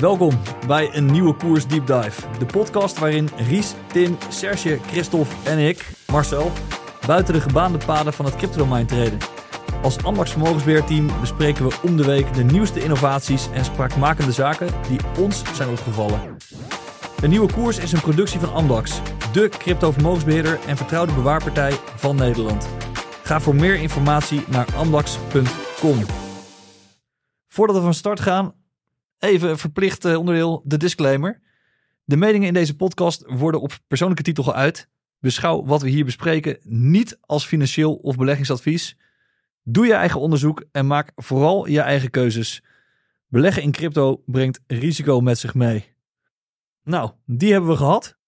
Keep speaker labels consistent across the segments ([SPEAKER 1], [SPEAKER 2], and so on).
[SPEAKER 1] Welkom bij een nieuwe Koers Deep Dive. De podcast waarin Ries, Tim, Serge, Christophe en ik, Marcel, buiten de gebaande paden van het cryptodomein treden. Als Amdax Vermogensbeheerteam bespreken we om de week de nieuwste innovaties en spraakmakende zaken die ons zijn opgevallen. De nieuwe koers is een productie van Amdax, de crypto-vermogensbeheerder en vertrouwde bewaarpartij van Nederland. Ga voor meer informatie naar amdax.com. Voordat we van start gaan, even verplicht eh, onderdeel de disclaimer. De meningen in deze podcast worden op persoonlijke titel geuit. Beschouw wat we hier bespreken niet als financieel of beleggingsadvies. Doe je eigen onderzoek en maak vooral je eigen keuzes. Beleggen in crypto brengt risico met zich mee. Nou, die hebben we gehad.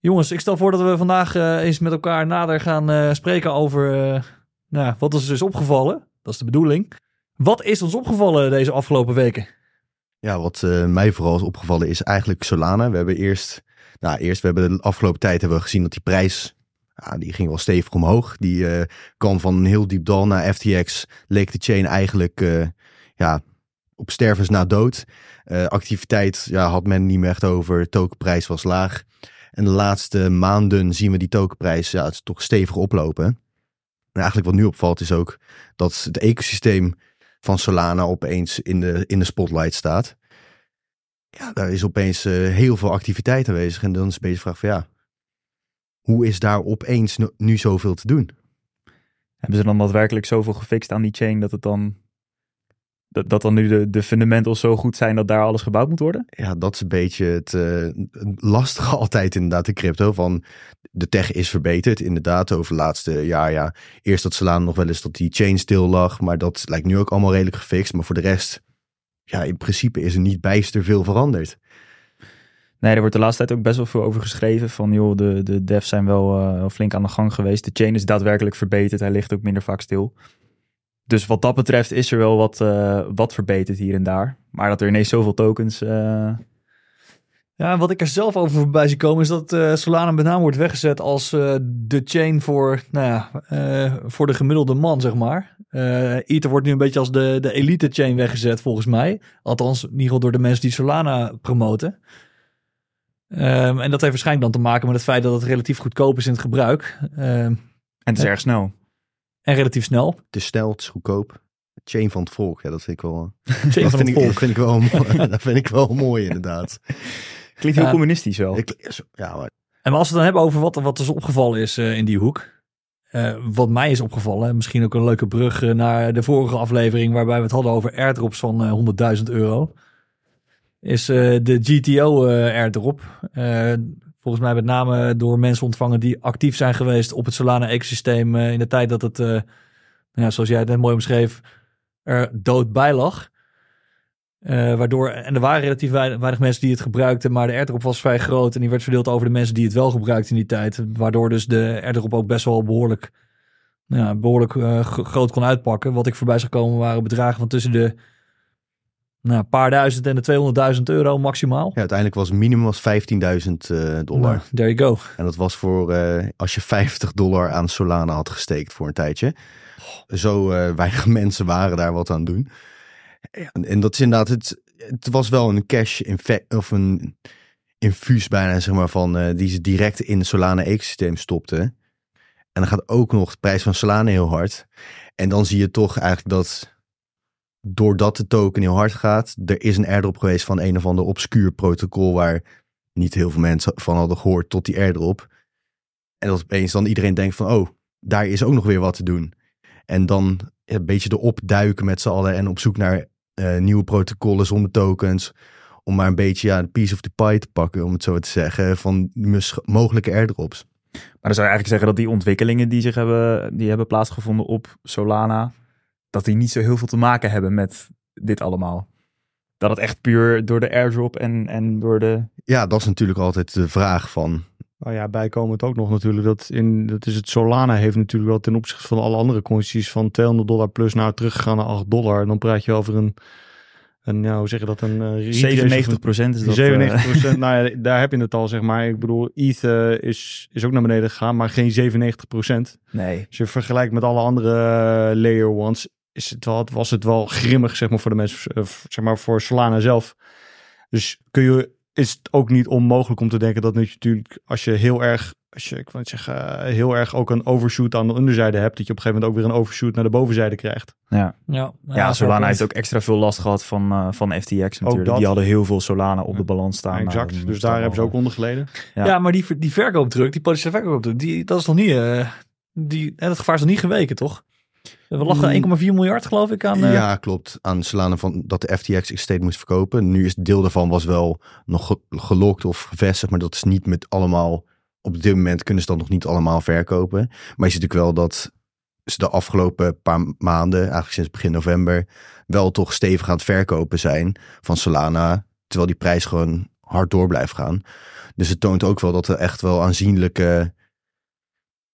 [SPEAKER 1] Jongens, ik stel voor dat we vandaag eh, eens met elkaar nader gaan eh, spreken over nou, wat ons is opgevallen. Dat is de bedoeling. Wat is ons opgevallen deze afgelopen weken?
[SPEAKER 2] Ja, wat mij vooral is opgevallen is eigenlijk Solana. We hebben eerst, nou eerst, we hebben de afgelopen tijd hebben we gezien dat die prijs, ja, die ging wel stevig omhoog. Die kwam van een heel diep dal naar FTX, leek de chain eigenlijk, ja, op stervens na dood. activiteit ja, had men niet meer echt over, tokenprijs was laag. En de laatste maanden zien we die tokenprijs ja, het toch stevig oplopen. En eigenlijk wat nu opvalt is ook dat het ecosysteem van Solana opeens in de, in de spotlight staat. Ja, daar is opeens uh, heel veel activiteit aanwezig. En dan is een beetje de vraag van ja, hoe is daar opeens nu, nu zoveel te doen?
[SPEAKER 3] Hebben ze dan daadwerkelijk zoveel gefixt aan die chain dat het dan dat, dat dan nu de, de fundamentals zo goed zijn dat daar alles gebouwd moet worden?
[SPEAKER 2] Ja, dat is een beetje het uh, lastige altijd inderdaad de crypto. Van de tech is verbeterd inderdaad over de laatste jaar. Ja, eerst dat Solana nog wel eens dat die chain stil lag. Maar dat lijkt nu ook allemaal redelijk gefixt. Maar voor de rest, ja, in principe is er niet bijster veel veranderd.
[SPEAKER 3] Nee, er wordt de laatste tijd ook best wel veel over geschreven. Van joh, de, de devs zijn wel uh, flink aan de gang geweest. De chain is daadwerkelijk verbeterd. Hij ligt ook minder vaak stil. Dus wat dat betreft is er wel wat, uh, wat verbeterd hier en daar. Maar dat er ineens zoveel tokens. Uh...
[SPEAKER 1] Ja, wat ik er zelf over voorbij zie komen is dat uh, Solana met name wordt weggezet als de chain voor, nou ja, voor de gemiddelde man, zeg maar. Ether wordt nu een beetje als de, de elite chain weggezet, volgens mij. Althans, in ieder geval door de mensen die Solana promoten. Um, en dat heeft waarschijnlijk dan te maken met het feit dat het relatief goedkoop is in het gebruik. Um,
[SPEAKER 3] en het is erg snel.
[SPEAKER 1] En relatief snel.
[SPEAKER 2] Het is snel, het is goedkoop. Chain van het volk, ja, dat vind ik wel.
[SPEAKER 1] Chain
[SPEAKER 2] dat
[SPEAKER 1] van
[SPEAKER 2] vind
[SPEAKER 1] het
[SPEAKER 2] ik,
[SPEAKER 1] volk.
[SPEAKER 2] vind ik wel, dat vind ik wel mooi, inderdaad.
[SPEAKER 3] Klinkt heel
[SPEAKER 1] Ja.
[SPEAKER 3] communistisch wel.
[SPEAKER 2] Ik, ja, maar
[SPEAKER 1] En als we het dan hebben over wat, wat is opgevallen is eh, in die hoek. Eh, wat mij is opgevallen, misschien ook een leuke brug eh, naar de vorige aflevering waarbij we het hadden over airdrops van eh, 100.000 euro. Is eh, de GTO eh, airdrop. Volgens mij met name door mensen ontvangen die actief zijn geweest op het Solana ecosysteem eh, in de tijd dat het, eh, nou ja, zoals jij het net mooi omschreef, er dood bij lag. Eh, waardoor, en er waren relatief weinig, mensen die het gebruikten, maar de airdrop was vrij groot en die werd verdeeld over de mensen die het wel gebruikten in die tijd. Waardoor dus de airdrop ook best wel behoorlijk, nou ja, behoorlijk eh, gro- groot kon uitpakken. Wat ik voorbij zag komen waren bedragen van tussen de nou, paar duizend en de 200.000 euro maximaal.
[SPEAKER 2] ja, uiteindelijk was het minimum was 15.000 eh, dollar.
[SPEAKER 1] Nou, there you go.
[SPEAKER 2] En dat was voor eh, als je 50 dollar aan Solana had gesteekt voor een tijdje. Zo eh, weinig mensen waren daar wat aan doen. En, en dat is inderdaad, het, het was wel een cash infe- of een infuus bijna, zeg maar, van die ze direct in het Solana ecosysteem stopten. En dan gaat ook nog de prijs van Solana heel hard. En dan zie je toch eigenlijk dat doordat de token heel hard gaat, er is een airdrop geweest van een of ander obscuur protocol waar niet heel veel mensen van hadden gehoord tot die airdrop. En dat opeens dan iedereen denkt van, oh, daar is ook nog weer wat te doen. En dan een beetje erop duiken met z'n allen en op zoek naar eh, nieuwe protocollen zonder tokens. Om maar een beetje ja, een piece of the pie te pakken, om het zo te zeggen, van mogelijke airdrops.
[SPEAKER 3] Maar dan zou je eigenlijk zeggen dat die ontwikkelingen die zich hebben, die hebben plaatsgevonden op Solana, dat die niet zo heel veel te maken hebben met dit allemaal. Dat het echt puur door de airdrop en, en door de...
[SPEAKER 2] Ja, dat is natuurlijk altijd de vraag van,
[SPEAKER 4] Nou ja, bijkomend ook nog natuurlijk dat in dat is het Solana heeft natuurlijk wel ten opzichte van alle andere coins van 200 dollar plus nou teruggegaan naar 8 dollar. Dan praat je over een een ja, hoe zeg je dat een uh, retrace
[SPEAKER 3] 97
[SPEAKER 4] of
[SPEAKER 3] procent is dat.
[SPEAKER 4] 97
[SPEAKER 3] eh,
[SPEAKER 4] procent. nou ja, daar heb je het al zeg maar. Ik bedoel, ETH eh, is is ook naar beneden gegaan, maar geen 97 procent.
[SPEAKER 3] nee.
[SPEAKER 4] Als je vergelijkt met alle andere eh, layer ones, is het wel, was het wel grimmig zeg maar voor de mensen, eh, zeg maar voor Solana zelf. Dus kun je, is het ook niet onmogelijk om te denken dat natuurlijk als je heel erg, als je, ik wil zeggen, eh, heel erg ook een overshoot aan de onderzijde hebt, dat je op een gegeven moment ook weer een overshoot naar de bovenzijde krijgt.
[SPEAKER 3] Ja,
[SPEAKER 1] Ja,
[SPEAKER 3] ja, Solana heeft ook extra veel last gehad van, eh, van FTX natuurlijk.
[SPEAKER 4] dat.
[SPEAKER 3] Die hadden heel veel Solana op de balans staan. Nou,
[SPEAKER 4] exact. dus daar hebben ze ook onder geleden.
[SPEAKER 3] Ja.
[SPEAKER 1] Ja, maar die, die verkoopdruk, die potentiële verkoopdruk, die, dat is nog niet... eh, die, hè, dat gevaar is nog niet geweken, toch? We lachen 1,4 miljard, geloof ik, aan... eh,
[SPEAKER 2] Ja, klopt. Aan Solana van dat de FTX Estate moest verkopen. Nu is deel daarvan was wel nog ge- gelokt of gevestigd, maar dat is niet met allemaal. Op dit moment kunnen ze dat nog niet allemaal verkopen. Maar je ziet natuurlijk wel dat ze de afgelopen paar maanden, eigenlijk sinds begin november, wel toch stevig aan het verkopen zijn van Solana. Terwijl die prijs gewoon hard door blijft gaan. Dus het toont ook wel dat er echt wel aanzienlijke,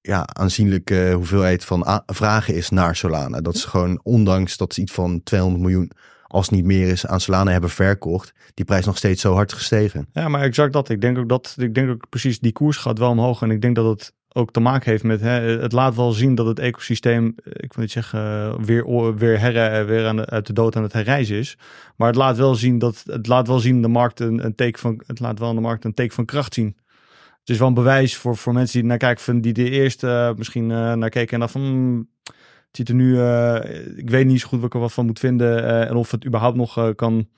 [SPEAKER 2] ja, aanzienlijke hoeveelheid van vragen is naar Solana. Dat ze gewoon, ondanks dat ze iets van 200 miljoen, als niet meer is, aan Solana hebben verkocht, die prijs nog steeds zo hard gestegen.
[SPEAKER 4] Ja, maar exact dat. Ik denk ook dat, ik denk ook precies, die koers gaat wel omhoog. En ik denk dat het ook te maken heeft met, hè, het laat wel zien dat het ecosysteem, eh, ik wil niet zeggen, eh, weer, weer, her, weer aan de, uit de dood aan het herreizen is. Maar het laat wel zien dat, het laat wel zien de markt een, een teken van, het laat wel de markt een teken van kracht zien. Het is wel een bewijs voor, voor mensen die naar kijken, van die de eerste eh, misschien eh, naar keken en dan van, hmm, het ziet er nu, eh, ik weet niet zo goed wat ik er wat van moet vinden en of het überhaupt nog kan,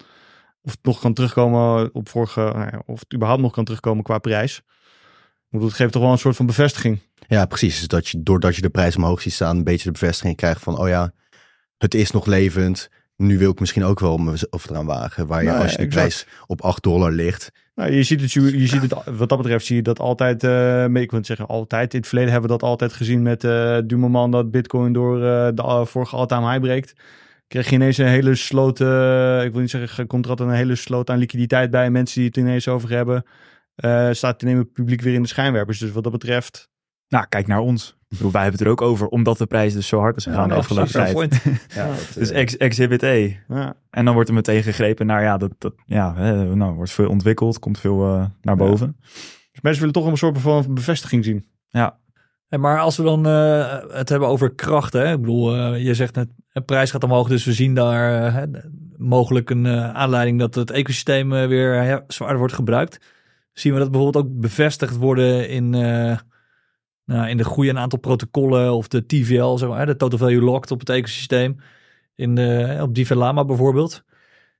[SPEAKER 4] of het nog kan terugkomen op vorige, nou of het überhaupt nog kan terugkomen qua prijs. Het geeft toch wel een soort van bevestiging.
[SPEAKER 2] Ja, precies. Dus dat je, doordat je de prijs omhoog ziet staan, een beetje de bevestiging krijgt van, oh ja, het is nog levend. Nu wil ik misschien ook wel mezelf eraan wagen. Waar je,
[SPEAKER 4] Nou,
[SPEAKER 2] als je de
[SPEAKER 4] exact.
[SPEAKER 2] prijs op 8 dollar ligt,
[SPEAKER 4] Nou, je ziet het, je, je ziet het, wat dat betreft zie je dat altijd, eh ik wil zeggen altijd, in het verleden hebben we dat altijd gezien met du moment dat bitcoin door eh, de uh, vorige all-time high breekt. Krijg je ineens een hele sloot, ik wil niet zeggen, komt er altijd een hele sloot aan liquiditeit bij. Mensen die het ineens over hebben, staat ineens het publiek weer in de schijnwerpers. Dus wat dat betreft,
[SPEAKER 3] Nou, kijk naar ons. Ik bedoel, wij hebben het er ook over, omdat de prijs dus zo hard is gegaan de afgelopen tijd.
[SPEAKER 2] ja,
[SPEAKER 3] Dus ex Exhibit A.
[SPEAKER 4] ja,
[SPEAKER 3] En dan wordt er meteen gegrepen naar, ja, dat, dat ja, hè, nou, wordt veel ontwikkeld, komt veel eh, naar boven.
[SPEAKER 4] dus mensen willen toch een soort van bevestiging zien.
[SPEAKER 3] Ja,
[SPEAKER 1] Hey, maar als we dan eh, het hebben over krachten. Ik bedoel, eh, je zegt net, de prijs gaat omhoog. Dus we zien daar hè, mogelijk een eh, aanleiding dat het ecosysteem weer ja, zwaarder wordt gebruikt. Zien we dat bijvoorbeeld ook bevestigd worden in, eh, nou, in de groei een aantal protocollen of de TVL, zeg maar, de Total Value Locked op het ecosysteem. In de, op Divelama bijvoorbeeld.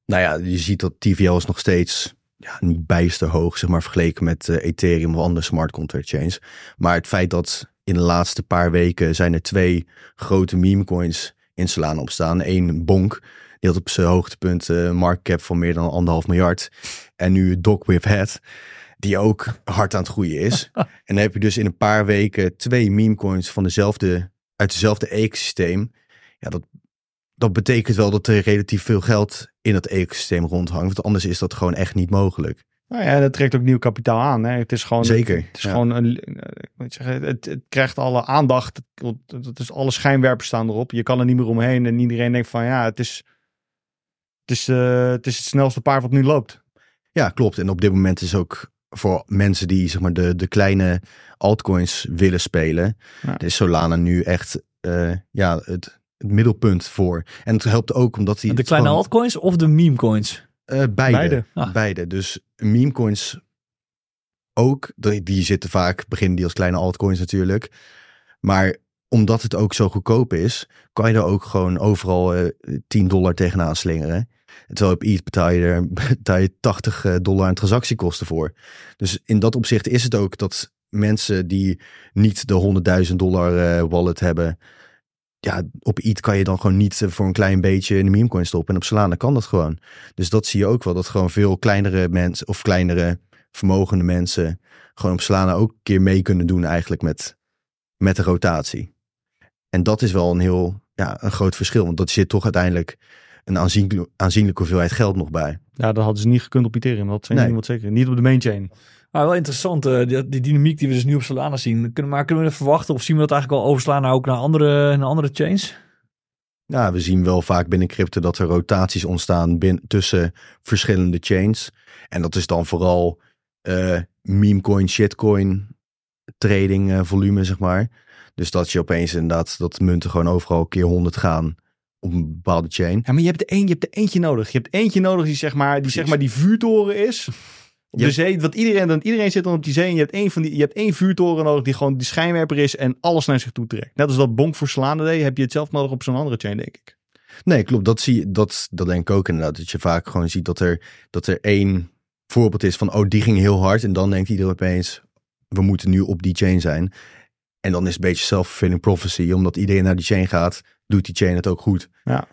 [SPEAKER 2] Nou ja, je ziet dat TVL is nog steeds ja, niet bijster hoog, zeg maar, vergeleken met eh, Ethereum of andere smart contract chains. Maar het feit dat in de laatste paar weken zijn er twee grote meme coins in Solana opstaan. Eén Bonk, die had op zijn hoogtepunt een market cap van meer dan anderhalf miljard. En nu Doc with Head, die ook hard aan het groeien is. en dan heb je dus in een paar weken twee meme coins van dezelfde, uit dezelfde ecosysteem. Ja, dat dat betekent wel dat er relatief veel geld in het ecosysteem rondhangt. Want anders is dat gewoon echt niet mogelijk.
[SPEAKER 4] Nou ja, dat trekt ook nieuw kapitaal aan. Hè. Het is gewoon,
[SPEAKER 2] Zeker,
[SPEAKER 4] Het is
[SPEAKER 2] ja.
[SPEAKER 4] gewoon een, ik moet zeggen, het, het krijgt alle aandacht. Het, het is alle schijnwerpers staan erop. Je kan er niet meer omheen. En iedereen denkt van ja, het is, het is, eh, het, is het snelste paard wat nu loopt.
[SPEAKER 2] Ja, klopt. En op dit moment is ook voor mensen die zeg maar de, de kleine altcoins willen spelen.
[SPEAKER 4] Ja.
[SPEAKER 2] is Solana nu echt eh, ja, het, het middelpunt voor. En het helpt ook omdat die...
[SPEAKER 1] De kleine
[SPEAKER 2] gewoon-
[SPEAKER 1] altcoins of de meme coins?
[SPEAKER 2] Eh, beide.
[SPEAKER 4] Beide.
[SPEAKER 1] Ah.
[SPEAKER 2] Beide. Dus meme coins ook. Die, die zitten vaak, beginnen die als kleine altcoins natuurlijk. Maar omdat het ook zo goedkoop is, kan je er ook gewoon overal eh 10 dollar tegenaan slingeren. Terwijl op ETH betaal je er betaal je 80 eh, dollar aan transactiekosten voor. Dus in dat opzicht is het ook dat mensen die niet de 100.000 dollar eh, wallet hebben, ja, op ETH kan je dan gewoon niet eh, voor een klein beetje in de meme coin stoppen. En op Solana kan dat gewoon. Dus dat zie je ook wel, dat gewoon veel kleinere mensen of kleinere vermogende mensen gewoon op Solana ook een keer mee kunnen doen eigenlijk met, met de rotatie. En dat is wel een heel, ja, een groot verschil, want dat zit toch uiteindelijk een aanzienlijk, aanzienlijke hoeveelheid geld nog bij.
[SPEAKER 4] Ja, dat hadden ze niet gekund op Ethereum. Dat zijn
[SPEAKER 2] Nee.
[SPEAKER 4] niemand zeker. Niet op de main chain.
[SPEAKER 1] Maar wel interessant, eh, die, die dynamiek die we dus nu op Solana zien. Kunnen, maar kunnen we dat verwachten of zien we dat eigenlijk al overslaan naar ook naar andere, naar andere chains?
[SPEAKER 2] Ja, we zien wel vaak binnen crypto dat er rotaties ontstaan bin, tussen verschillende chains. En dat is dan vooral eh meme coin, shitcoin trading eh, volume, zeg maar. Dus dat je opeens inderdaad dat munten gewoon overal keer 100 gaan op een bepaalde chain.
[SPEAKER 4] Ja, maar je hebt, er één, je hebt er eentje nodig. Je hebt eentje nodig die zeg maar die, zeg maar, die vuurtoren is. Op de zee, want iedereen, dan, iedereen zit dan op die zee en je hebt één, van die, je hebt één vuurtoren nodig die gewoon die schijnwerper is en alles naar zich toe trekt. Net als dat Bonk voor Slaande deed, heb je het zelf nodig op zo'n andere chain, denk ik.
[SPEAKER 2] Nee, klopt. Dat, zie, je- dat, dat denk ik ook inderdaad. Dat je vaak gewoon ziet dat er, dat er één voorbeeld is van, oh, die ging heel hard. En dan denkt iedereen opeens, we moeten nu op die chain zijn. En dan is het een beetje self-fulfilling prophecy. Omdat iedereen naar die chain gaat, doet die chain het ook goed.
[SPEAKER 1] Ja,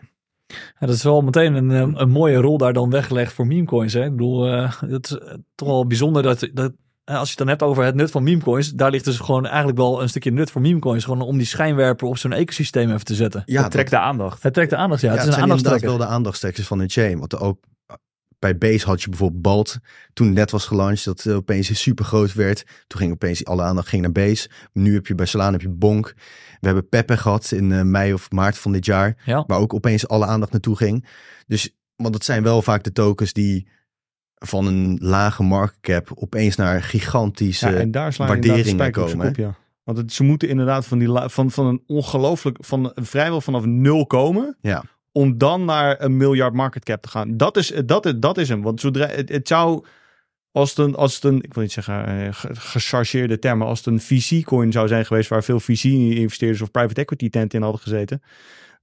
[SPEAKER 1] dat is wel meteen een, een mooie rol daar dan weggelegd voor memecoins. Hè? Ik bedoel, eh het is eh, toch wel bijzonder dat, dat eh, als je het dan hebt over het nut van memecoins, daar ligt dus gewoon eigenlijk wel een stukje nut voor memecoins. Gewoon om die schijnwerper op zo'n ecosysteem even te zetten.
[SPEAKER 2] Ja,
[SPEAKER 3] het trekt de aandacht.
[SPEAKER 1] Het trekt de aandacht, ja.
[SPEAKER 2] Ja,
[SPEAKER 1] het is een
[SPEAKER 2] zijn inderdaad
[SPEAKER 1] aandachtstrekker.
[SPEAKER 2] wel de aandachtstrekkers van een chain. Want ook bij Base had je bijvoorbeeld Balt. Toen het net was gelanceerd, dat het opeens super groot werd. Toen ging opeens alle aandacht ging naar Base. Nu heb je bij Solana heb je Bonk. We hebben Pepe gehad in eh, mei of maart van dit jaar.
[SPEAKER 1] Ja.
[SPEAKER 2] Waar ook opeens alle aandacht naartoe ging. Dus, want dat zijn wel vaak de tokens die van een lage market cap opeens naar gigantische...
[SPEAKER 4] Ja, en daar slaan
[SPEAKER 2] waarderingen komen,
[SPEAKER 4] kop, ja. Want het, ze moeten inderdaad van, die, van, van een ongelooflijk, van vrijwel vanaf nul komen.
[SPEAKER 2] Ja.
[SPEAKER 4] Om dan naar een miljard market cap te gaan. Dat is, dat, dat is hem. Want zodra het, zou, als het een, als een, ik wil niet zeggen eh, ge- gechargeerde term, maar als het een VC-coin zou zijn geweest waar veel VC-investeerders of private equity tenten in hadden gezeten.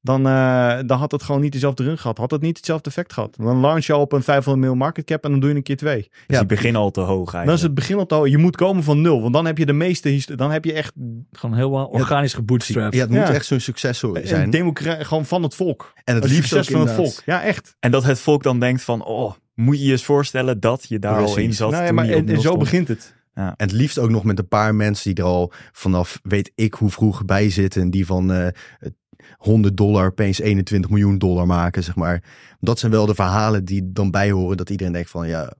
[SPEAKER 4] Dan, eh, dan had het gewoon niet dezelfde run gehad. Had het niet hetzelfde effect gehad. Dan launch je al op een 500 mil market cap en dan doe je een keer twee.
[SPEAKER 3] Dus
[SPEAKER 2] Ja.
[SPEAKER 3] die beginnen al te hoog eigenlijk.
[SPEAKER 4] Dan is het begin al te hoog. Je moet komen van nul. Want dan heb je de meeste... Dan heb je echt
[SPEAKER 1] Gewoon helemaal organisch gebootstrapped.
[SPEAKER 2] Ja, het moet
[SPEAKER 4] Ja.
[SPEAKER 2] echt zo'n successtory
[SPEAKER 4] een
[SPEAKER 2] zijn.
[SPEAKER 4] democra- gewoon van het volk.
[SPEAKER 2] En het
[SPEAKER 4] Het
[SPEAKER 2] liefst ook
[SPEAKER 4] succes van het volk. Ja, echt.
[SPEAKER 3] En dat het volk dan denkt van, oh, moet je je eens voorstellen dat je daar al in zat
[SPEAKER 4] Nou ja, maar en, zo
[SPEAKER 3] stond.
[SPEAKER 4] begint het.
[SPEAKER 2] En het liefst ook nog met een paar mensen die er al vanaf weet ik hoe vroeg bij zitten. En die van eh 100 dollar opeens 21 miljoen dollar maken, zeg maar. Dat zijn wel de verhalen die dan bij horen. Dat iedereen denkt van ja,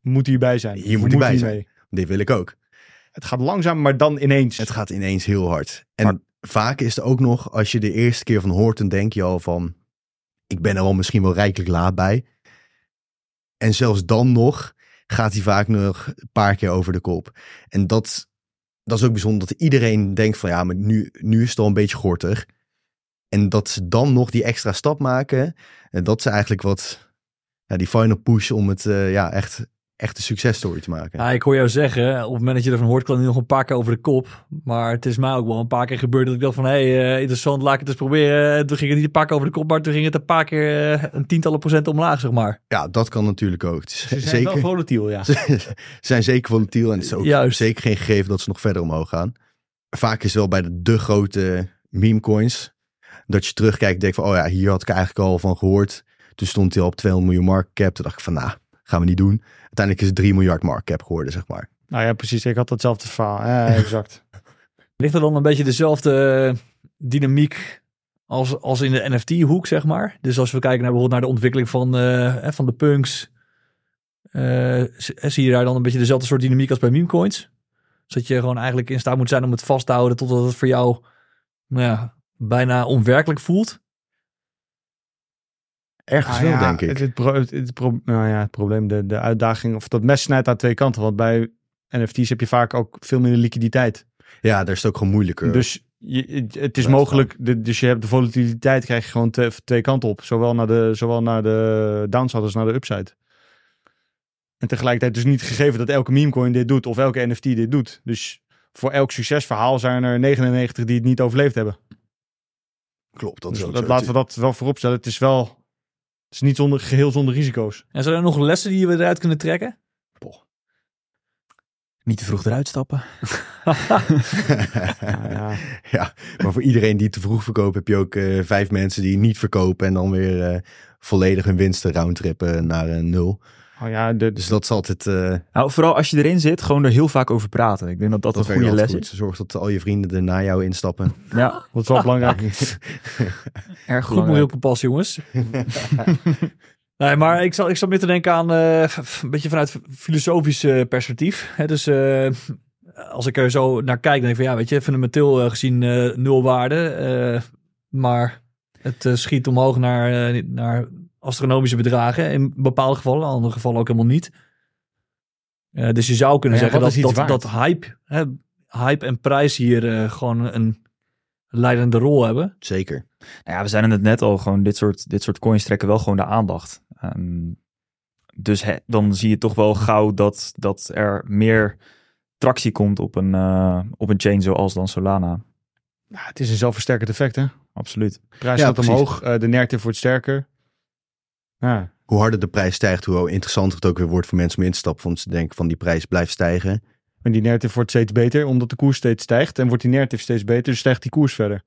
[SPEAKER 4] Moet hierbij zijn.
[SPEAKER 2] Hier moet hij bij zijn. dit wil ik ook.
[SPEAKER 4] Het gaat langzaam, maar dan ineens.
[SPEAKER 2] Het gaat ineens heel hard. En vaak is het ook nog, als je de eerste keer van hoort, dan denk je al van, ik ben er al misschien wel rijkelijk laat bij. En zelfs dan nog gaat hij vaak nog een paar keer over de kop. En dat, dat is ook bijzonder, dat iedereen denkt van, ja, maar nu, nu is het al een beetje gortig. En dat ze dan nog die extra stap maken, en dat is eigenlijk wat, ja, die final push om het eh, ja, echt, echt een successtory te maken.
[SPEAKER 1] Ja, ik hoor jou zeggen, op het moment dat je ervan hoort, kan hij nog een paar keer over de kop. Maar het is mij ook wel een paar keer gebeurd dat ik dacht van, hé, hey, eh, interessant, laat ik het eens proberen. En Toen ging het niet een paar keer over de kop, maar toen ging het een paar keer eh, een tientallen procent omlaag, zeg maar.
[SPEAKER 2] Ja, dat kan natuurlijk ook.
[SPEAKER 4] Ze zijn
[SPEAKER 2] zeker.
[SPEAKER 4] wel volatiel, ja.
[SPEAKER 2] Ze zijn zeker volatiel en het is ook
[SPEAKER 1] Juist.
[SPEAKER 2] zeker geen gegeven dat ze nog verder omhoog gaan. Vaak is wel bij de, de grote meme coins dat je terugkijkt en denkt van, oh ja, hier had ik eigenlijk al van gehoord. Toen stond hij al op 200 miljoen market cap. Toen dacht ik van, nou, gaan we niet doen. Uiteindelijk is het 3 miljard market cap geworden, zeg maar.
[SPEAKER 4] Nou ja, precies. Ik had datzelfde verhaal. Ja, exact.
[SPEAKER 1] Ligt er dan een beetje dezelfde eh, dynamiek als, als in de NFT-hoek, zeg maar? Dus als we kijken naar bijvoorbeeld naar de ontwikkeling van, hè, van de punks, eh, zie je daar dan een beetje dezelfde soort dynamiek als bij memecoins? Zodat je gewoon eigenlijk in staat moet zijn om het vast te houden totdat het voor jou nou ja, bijna onwerkelijk voelt.
[SPEAKER 2] Ergens
[SPEAKER 4] Ah,
[SPEAKER 2] wel,
[SPEAKER 4] ja,
[SPEAKER 2] denk ik.
[SPEAKER 4] Het, het, pro- het, het pro- nou ja, het probleem, de, de uitdaging, of dat mes snijdt aan twee kanten. Want bij NFT's heb je vaak ook veel minder liquiditeit.
[SPEAKER 2] Ja, daar is het ook gewoon moeilijker.
[SPEAKER 4] Dus je, het- is mogelijk, de, dus je hebt de volatiliteit krijg je gewoon twee, twee kanten op. Zowel naar de, zowel naar de downside als naar de upside. En tegelijkertijd dus niet gegeven dat elke memecoin dit doet of elke NFT dit doet. Dus voor elk succesverhaal zijn er 99 die het niet overleefd hebben.
[SPEAKER 2] Klopt, dat is
[SPEAKER 4] Dus dat, laten we dat wel voorop stellen. Het is wel, het is niet zonder, geheel zonder risico's.
[SPEAKER 1] En zijn er nog lessen die we eruit kunnen trekken?
[SPEAKER 3] Niet te vroeg eruit stappen.
[SPEAKER 4] Ja.
[SPEAKER 2] ja, maar voor iedereen die te vroeg verkoopt, heb je ook eh, vijf mensen die niet verkopen en dan weer eh, volledig hun winsten roundtrippen naar een nul.
[SPEAKER 4] Oh ja, de,
[SPEAKER 2] Dus dat is altijd uh,
[SPEAKER 3] Nou, vooral als je erin zit, gewoon er heel vaak over praten. Ik denk dat dat,
[SPEAKER 2] dat
[SPEAKER 3] een goede les
[SPEAKER 2] goed.
[SPEAKER 3] is.
[SPEAKER 2] Zorg dat al je vrienden er na jou instappen.
[SPEAKER 3] Ja,
[SPEAKER 4] dat is wel belangrijk.
[SPEAKER 3] erg
[SPEAKER 1] Goed moreel kompas, jongens. nee, maar ik zal, ik zal meer te denken aan eh, een beetje vanuit filosofisch eh, perspectief. Hè, dus eh, als ik er zo naar kijk, denk ik van ja, weet je, fundamenteel eh, gezien eh, nul waarde. eh, maar het eh, schiet omhoog naar, eh, naar astronomische bedragen. In bepaalde gevallen, in andere gevallen ook helemaal niet. Eh, dus je zou kunnen
[SPEAKER 4] Ja,
[SPEAKER 1] zeggen dat, dat, dat hype, hè, hype en prijs hier eh, gewoon een leidende rol hebben.
[SPEAKER 2] Zeker.
[SPEAKER 3] Nou ja, we zijn het net al, gewoon dit soort, dit soort coins trekken wel gewoon de aandacht. Ehm, dus dan zie je toch wel gauw dat, dat er meer tractie komt op een, eh, op een chain zoals dan Solana.
[SPEAKER 4] Ja, het is een zelfversterkend effect, hè?
[SPEAKER 3] Absoluut.
[SPEAKER 4] Prijs
[SPEAKER 2] Ja,
[SPEAKER 4] gaat
[SPEAKER 2] precies.
[SPEAKER 4] omhoog, eh, de narrative wordt sterker. Ja,
[SPEAKER 2] Hoe harder de prijs stijgt, hoe interessanter het ook weer wordt voor mensen om in te stappen. Want ze denken van die prijs blijft stijgen.
[SPEAKER 4] en die narrative wordt steeds beter, omdat de koers steeds stijgt. En wordt die narrative steeds beter, dus stijgt die koers verder.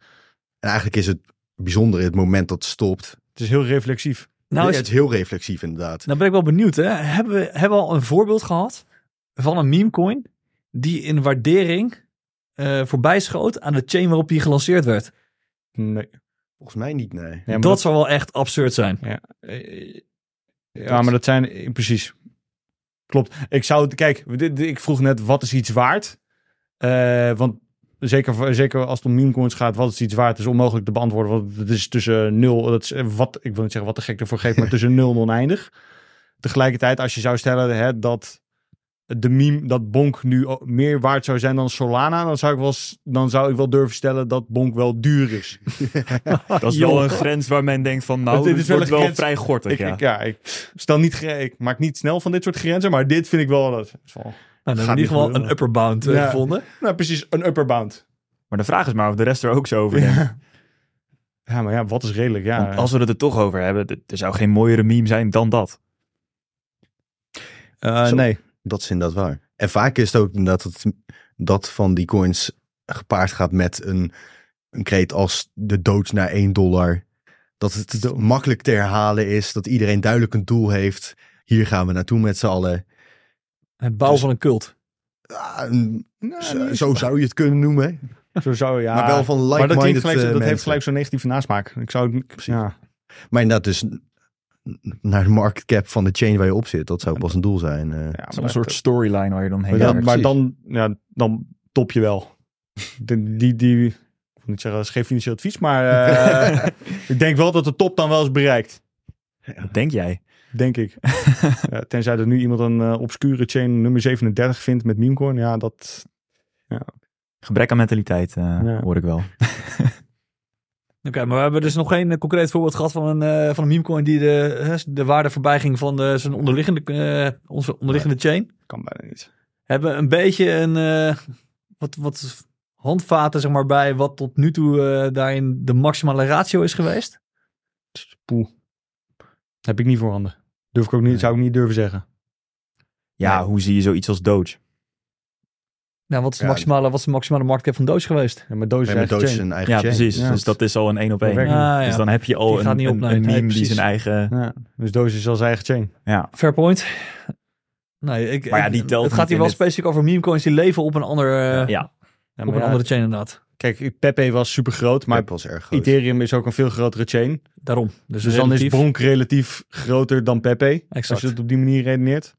[SPEAKER 2] En eigenlijk is het bijzonder het moment dat het stopt.
[SPEAKER 4] Het is heel reflexief.
[SPEAKER 1] Nou,
[SPEAKER 2] Ja, het is heel reflexief inderdaad.
[SPEAKER 1] nou ben ik wel benieuwd. Hè? Hebben, we, hebben we al een voorbeeld gehad van een meme coin die in waardering eh voorbij schoot aan de chain waarop die gelanceerd werd?
[SPEAKER 4] Nee.
[SPEAKER 2] Volgens mij niet, nee.
[SPEAKER 4] Ja,
[SPEAKER 1] dat, zou wel echt absurd zijn.
[SPEAKER 4] Eh, Ja, maar dat zijn eh, precies. Klopt. Ik zou het, kijk, ik vroeg net wat is iets waard? Eh, want zeker, zeker als het om meme coins gaat, wat is iets waard? is onmogelijk te beantwoorden. Want het is tussen nul, dat is eh, wat, ik wil niet zeggen wat de gek ervoor geeft, maar tussen nul en oneindig. Tegelijkertijd, als je zou stellen hè, dat de meme, dat Bonk nu meer waard zou zijn dan Solana, dan zou ik wel, dan zou ik wel durven stellen dat Bonk wel duur is.
[SPEAKER 3] Dat is wel een grens waar men denkt van, nou,
[SPEAKER 4] Dit is wel
[SPEAKER 3] wordt wel
[SPEAKER 4] grens.
[SPEAKER 3] vrij gortig.
[SPEAKER 4] Ik,
[SPEAKER 3] ja.
[SPEAKER 4] ik, ja, ik stel niet, ik maak niet snel van dit soort grenzen, maar dit vind ik wel dat.
[SPEAKER 1] Nou, dan hebben
[SPEAKER 2] Gaat
[SPEAKER 1] we in ieder geval een upper bound eh,
[SPEAKER 4] Ja.
[SPEAKER 1] gevonden.
[SPEAKER 4] Nou, precies, een upper bound.
[SPEAKER 3] Maar de vraag is maar of de rest er ook zo over denkt.
[SPEAKER 4] Ja. ja, maar ja, wat is redelijk? Ja,
[SPEAKER 3] Want als we het er toch over hebben, er zou geen mooiere meme zijn dan dat.
[SPEAKER 4] Eh, nee.
[SPEAKER 2] Dat is inderdaad waar. En vaak is het ook inderdaad dat, dat van die coins gepaard gaat met een, een kreet als de dood naar 1 dollar. Dat het makkelijk te herhalen is. Dat iedereen duidelijk een doel heeft. Hier gaan we naartoe met z'n allen.
[SPEAKER 1] Het bouwen
[SPEAKER 2] Dus-
[SPEAKER 1] van een cult.
[SPEAKER 2] Ah, een- zo, zo zou je het kunnen noemen.
[SPEAKER 4] Zo zou ja.
[SPEAKER 2] maar wel van
[SPEAKER 4] dat,
[SPEAKER 2] like-minded
[SPEAKER 4] gelijk, zo-
[SPEAKER 2] eh,
[SPEAKER 4] dat heeft gelijk zo'n negatieve nasmaak. Ik zou het,
[SPEAKER 2] Precies.
[SPEAKER 4] ja.
[SPEAKER 2] Maar inderdaad, dus naar de market cap van de chain waar je op zit. Dat zou pas een doel zijn. eh.
[SPEAKER 4] Ja,
[SPEAKER 3] Zo'n soort storyline waar je dan heen
[SPEAKER 4] maar, dan,
[SPEAKER 3] werkt.
[SPEAKER 4] maar dan, ja, dan top je wel. De, die, die, ik niet zeggen, dat is geen financieel advies, maar eh, ik denk wel dat de top dan wel is bereikt.
[SPEAKER 3] Denk jij?
[SPEAKER 4] Denk ik. ja, tenzij er nu iemand een eh, obscure chain nummer 37 vindt met memecoin. Ja, dat...
[SPEAKER 3] Gebrek aan mentaliteit, eh,
[SPEAKER 4] Ja.
[SPEAKER 3] hoor ik wel.
[SPEAKER 1] Oké, maar we hebben dus nog geen eh, concreet voorbeeld gehad van een, eh, van een meme coin die de, de waarde voorbij ging van de, zijn onderliggende, eh, onze onderliggende chain.
[SPEAKER 4] kan bijna niet.
[SPEAKER 1] Hebben we een beetje een, wat, wat handvaten zeg maar, bij wat tot nu toe daarin de maximale ratio is geweest?
[SPEAKER 4] Poeh. Heb ik niet voorhanden. Durf ik ook niet,
[SPEAKER 2] Nee.
[SPEAKER 4] zou ik niet durven zeggen.
[SPEAKER 3] Ja, hoe zie je zoiets als Doge?
[SPEAKER 1] Nou, wat is de,
[SPEAKER 2] Ja,
[SPEAKER 1] maximale, wat is de maximale marktcap van Doge geweest?
[SPEAKER 4] Ja, maar Doge is
[SPEAKER 2] Met Doge zijn eigen
[SPEAKER 3] Ja,
[SPEAKER 2] chain.
[SPEAKER 3] precies.
[SPEAKER 4] Ja.
[SPEAKER 3] Dus dat is al een één op één.
[SPEAKER 1] Ah, ja.
[SPEAKER 3] Dus dan heb je al
[SPEAKER 1] Die
[SPEAKER 3] een,
[SPEAKER 1] gaat niet op,
[SPEAKER 3] een, een meme die zijn eigen...
[SPEAKER 4] Ja, dus Doge is als eigen chain.
[SPEAKER 3] Ja,
[SPEAKER 1] Fair point. Nee, ik,
[SPEAKER 3] Maar ja, die telt
[SPEAKER 1] het gaat hier wel
[SPEAKER 3] dit-
[SPEAKER 1] specifiek over meme coins die leven op een, ander, eh,
[SPEAKER 3] ja.
[SPEAKER 4] Ja,
[SPEAKER 1] op een
[SPEAKER 4] ja,
[SPEAKER 1] andere chain inderdaad.
[SPEAKER 4] Kijk, Pepe was super groot, maar
[SPEAKER 2] was erg groot.
[SPEAKER 4] Ethereum is ook een veel grotere chain.
[SPEAKER 1] Daarom. Dus,
[SPEAKER 4] Dus dan is Bronk relatief groter dan Pepe.
[SPEAKER 1] Exact.
[SPEAKER 4] Als je het op die manier redeneert.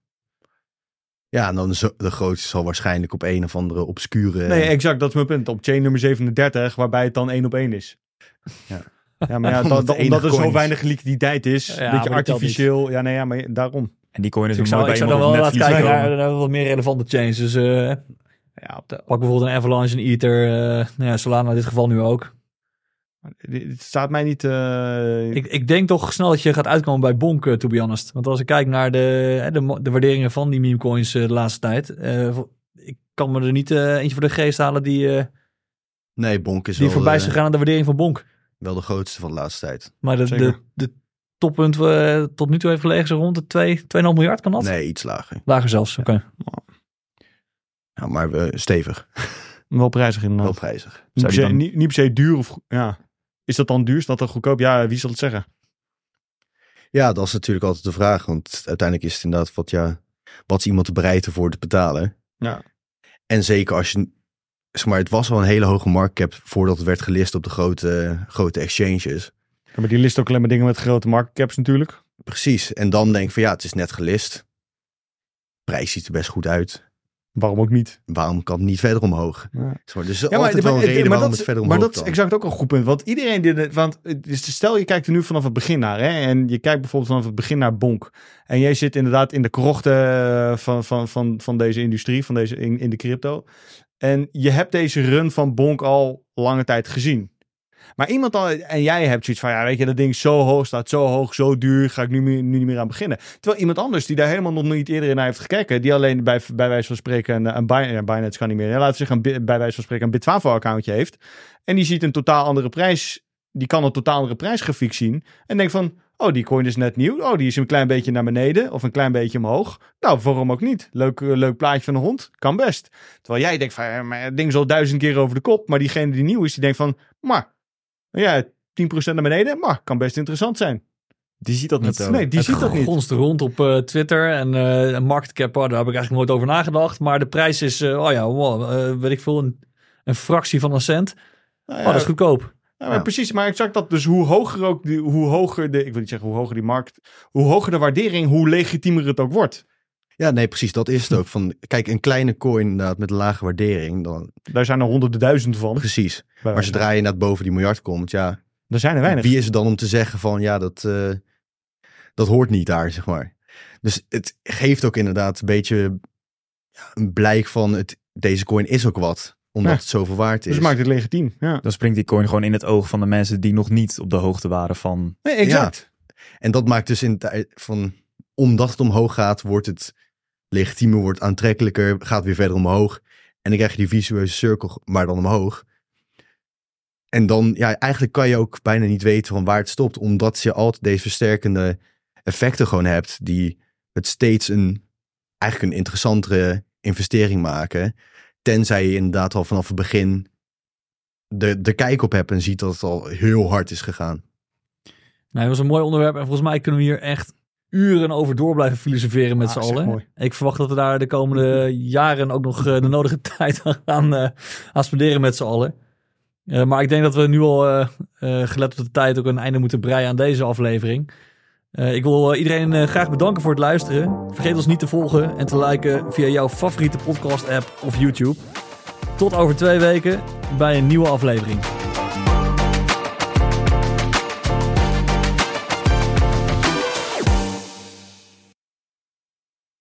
[SPEAKER 2] Ja, en dan de, zo- de grootste zal waarschijnlijk op een of andere obscure...
[SPEAKER 4] Nee, exact. Dat is mijn punt. Op chain nummer 37, waarbij het dan één op één is.
[SPEAKER 2] Ja.
[SPEAKER 4] Ja, maar ja,
[SPEAKER 2] Omdat
[SPEAKER 4] dat-
[SPEAKER 2] het
[SPEAKER 4] dat-
[SPEAKER 2] enige
[SPEAKER 4] omdat er zo weinig liquiditeit is.
[SPEAKER 1] Ja,
[SPEAKER 4] een beetje artificieel. Ja, nee, ja, maar daarom.
[SPEAKER 3] En die coin is
[SPEAKER 1] Dus ik
[SPEAKER 3] ook
[SPEAKER 1] zou, ik zou dan wel laten kijken
[SPEAKER 3] komen.
[SPEAKER 1] naar, naar wat meer relevante chains. Dus eh,
[SPEAKER 4] Ja, op de,
[SPEAKER 1] pak bijvoorbeeld een Avalanche, een Ether, eh nou ja, Solana in dit geval nu ook.
[SPEAKER 4] Het staat mij niet... eh,
[SPEAKER 1] Ik, ik denk toch snel dat je gaat uitkomen bij Bonk, eh, to be honest. Want als ik kijk naar de, hè, de, de waarderingen van die meme coins eh, de laatste tijd. eh, ik kan me er niet eh, eentje voor de geest halen die, eh,
[SPEAKER 2] Nee, Bonk is
[SPEAKER 1] die
[SPEAKER 2] wel,
[SPEAKER 1] voorbij is gegaan aan de waardering van Bonk.
[SPEAKER 2] wel de grootste van de laatste tijd.
[SPEAKER 1] Maar de, de,
[SPEAKER 4] Zeker.
[SPEAKER 1] de toppunt tot nu toe heeft gelegen zo rond de 2, 2,5 miljard, kan dat?
[SPEAKER 2] Nee, iets lager.
[SPEAKER 1] Lager zelfs, oké.
[SPEAKER 2] Ja, maar eh, stevig.
[SPEAKER 4] wel prijzig
[SPEAKER 2] Wel
[SPEAKER 4] inderdaad.
[SPEAKER 2] prijzig.
[SPEAKER 4] Niet per, se, niet, niet per se duur of... Ja. Is dat dan duur? Is dat dan goedkoop? Ja, wie zal het zeggen?
[SPEAKER 2] Ja, dat is natuurlijk altijd de vraag. Want uiteindelijk is het inderdaad wat, ja, wat is iemand bereid ervoor te betalen?
[SPEAKER 4] Ja.
[SPEAKER 2] En zeker als je, zeg maar, het was al een hele hoge marktcap voordat het werd gelist op de grote, grote exchanges.
[SPEAKER 4] Ja, maar die list ook alleen maar dingen met grote market caps natuurlijk.
[SPEAKER 2] Precies. En dan denk ik van ja, het is net gelist. Prijs ziet er best goed uit.
[SPEAKER 4] Waarom ook niet?
[SPEAKER 2] Waarom kan het niet verder omhoog?
[SPEAKER 4] Ja.
[SPEAKER 2] Maar, dus er is altijd wel een
[SPEAKER 4] maar-
[SPEAKER 2] reden
[SPEAKER 4] maar
[SPEAKER 2] waarom
[SPEAKER 4] dat,
[SPEAKER 2] het verder
[SPEAKER 4] Maar
[SPEAKER 2] omhoog
[SPEAKER 4] dat is exact ook een goed punt. Want iedereen die... dit- Want stel je kijkt er nu vanaf het begin naar. Hè, en je kijkt bijvoorbeeld vanaf het begin naar Bonk. En jij zit inderdaad in de krochten van, van, van, van deze industrie. Van deze, in, in de crypto. En je hebt deze run van Bonk al lange tijd gezien. Maar iemand al, en jij hebt zoiets van, ja, weet je, dat ding zo hoog staat, zo hoog, zo duur, ga ik nu, nu niet meer aan beginnen. Terwijl iemand anders die daar helemaal nog niet eerder naar heeft gekeken, die alleen bij, bij wijze van spreken een, een Binance, kan niet meer, laten we zeggen, een, bi- bij wijze van spreken een Bitfavo-accountje heeft. En die ziet een totaal andere prijs, die kan een totaal andere prijsgrafiek zien. En denkt van, oh, die coin is net nieuw. Oh, die is een klein beetje naar beneden of een klein beetje omhoog. Nou, waarom ook niet? Leuk, eh, leuk plaatje van een hond, kan best. Terwijl jij denkt van, maar het ding is al duizend keer over de kop. Maar diegene die nieuw is, die denkt van, maar, ja, 10% naar beneden, maar kan best interessant zijn.
[SPEAKER 3] Die ziet dat niet zo.
[SPEAKER 4] Nee, die
[SPEAKER 1] het
[SPEAKER 4] ziet dat niet.
[SPEAKER 1] rond op eh, Twitter en eh een market cap, oh, daar heb ik eigenlijk nooit over nagedacht. Maar de prijs is, eh, oh ja, wow, eh, weet ik veel, een, een fractie van een cent.
[SPEAKER 4] Nou
[SPEAKER 1] Oh, dat is goedkoop.
[SPEAKER 4] Ja, maar precies, maar exact dat. Dus hoe hoger ook, die, hoe hoger de, ik wil niet zeggen hoe hoger die markt, hoe hoger de waardering, hoe legitiemer het ook wordt.
[SPEAKER 2] Ja, nee, precies. Dat is het ook. Van, kijk, een kleine coin inderdaad met een lage waardering. Dan,
[SPEAKER 4] Daar zijn er honderden duizenden van.
[SPEAKER 2] precies.
[SPEAKER 4] bij
[SPEAKER 2] Maar zodra je inderdaad boven die miljard komt, ja.
[SPEAKER 4] Er zijn er weinig.
[SPEAKER 2] Wie is het dan om te zeggen van, ja, dat, eh, dat hoort niet daar, zeg maar. Dus het geeft ook inderdaad een beetje ja, een blijk van, het, deze coin is ook wat. Omdat
[SPEAKER 4] Ja.
[SPEAKER 2] het zoveel waard is.
[SPEAKER 4] Dus het maakt het legitiem. Ja.
[SPEAKER 3] Dan springt die coin gewoon in het oog van de mensen die nog niet op de hoogte waren van...
[SPEAKER 4] Nee, exact.
[SPEAKER 2] En dat maakt dus in tijd van, omdat het omhoog gaat, wordt het legitiemer, wordt aantrekkelijker, gaat weer verder omhoog. En dan krijg je die visueuze cirkel, maar dan omhoog. En dan, ja, eigenlijk kan je ook bijna niet weten van waar het stopt, omdat je altijd deze versterkende effecten gewoon hebt, die het steeds een, eigenlijk een interessantere investering maken. Tenzij je inderdaad al vanaf het begin de, de kijk op hebt en ziet dat het al heel hard is gegaan.
[SPEAKER 1] Nou, dat was een mooi onderwerp en volgens mij kunnen we hier echt uren over door blijven filosoferen met
[SPEAKER 4] Ah,
[SPEAKER 1] z'n allen. Ik verwacht dat we daar de komende jaren ook nog eh, de nodige tijd aan gaan aan spenderen met z'n allen. Eh, maar ik denk dat we nu al, gelet op de tijd, ook een einde moeten breien aan deze aflevering. Ik wil iedereen graag bedanken voor het luisteren. Vergeet ons niet te volgen en te liken via jouw favoriete podcast app of YouTube. Tot over twee weken bij een nieuwe aflevering.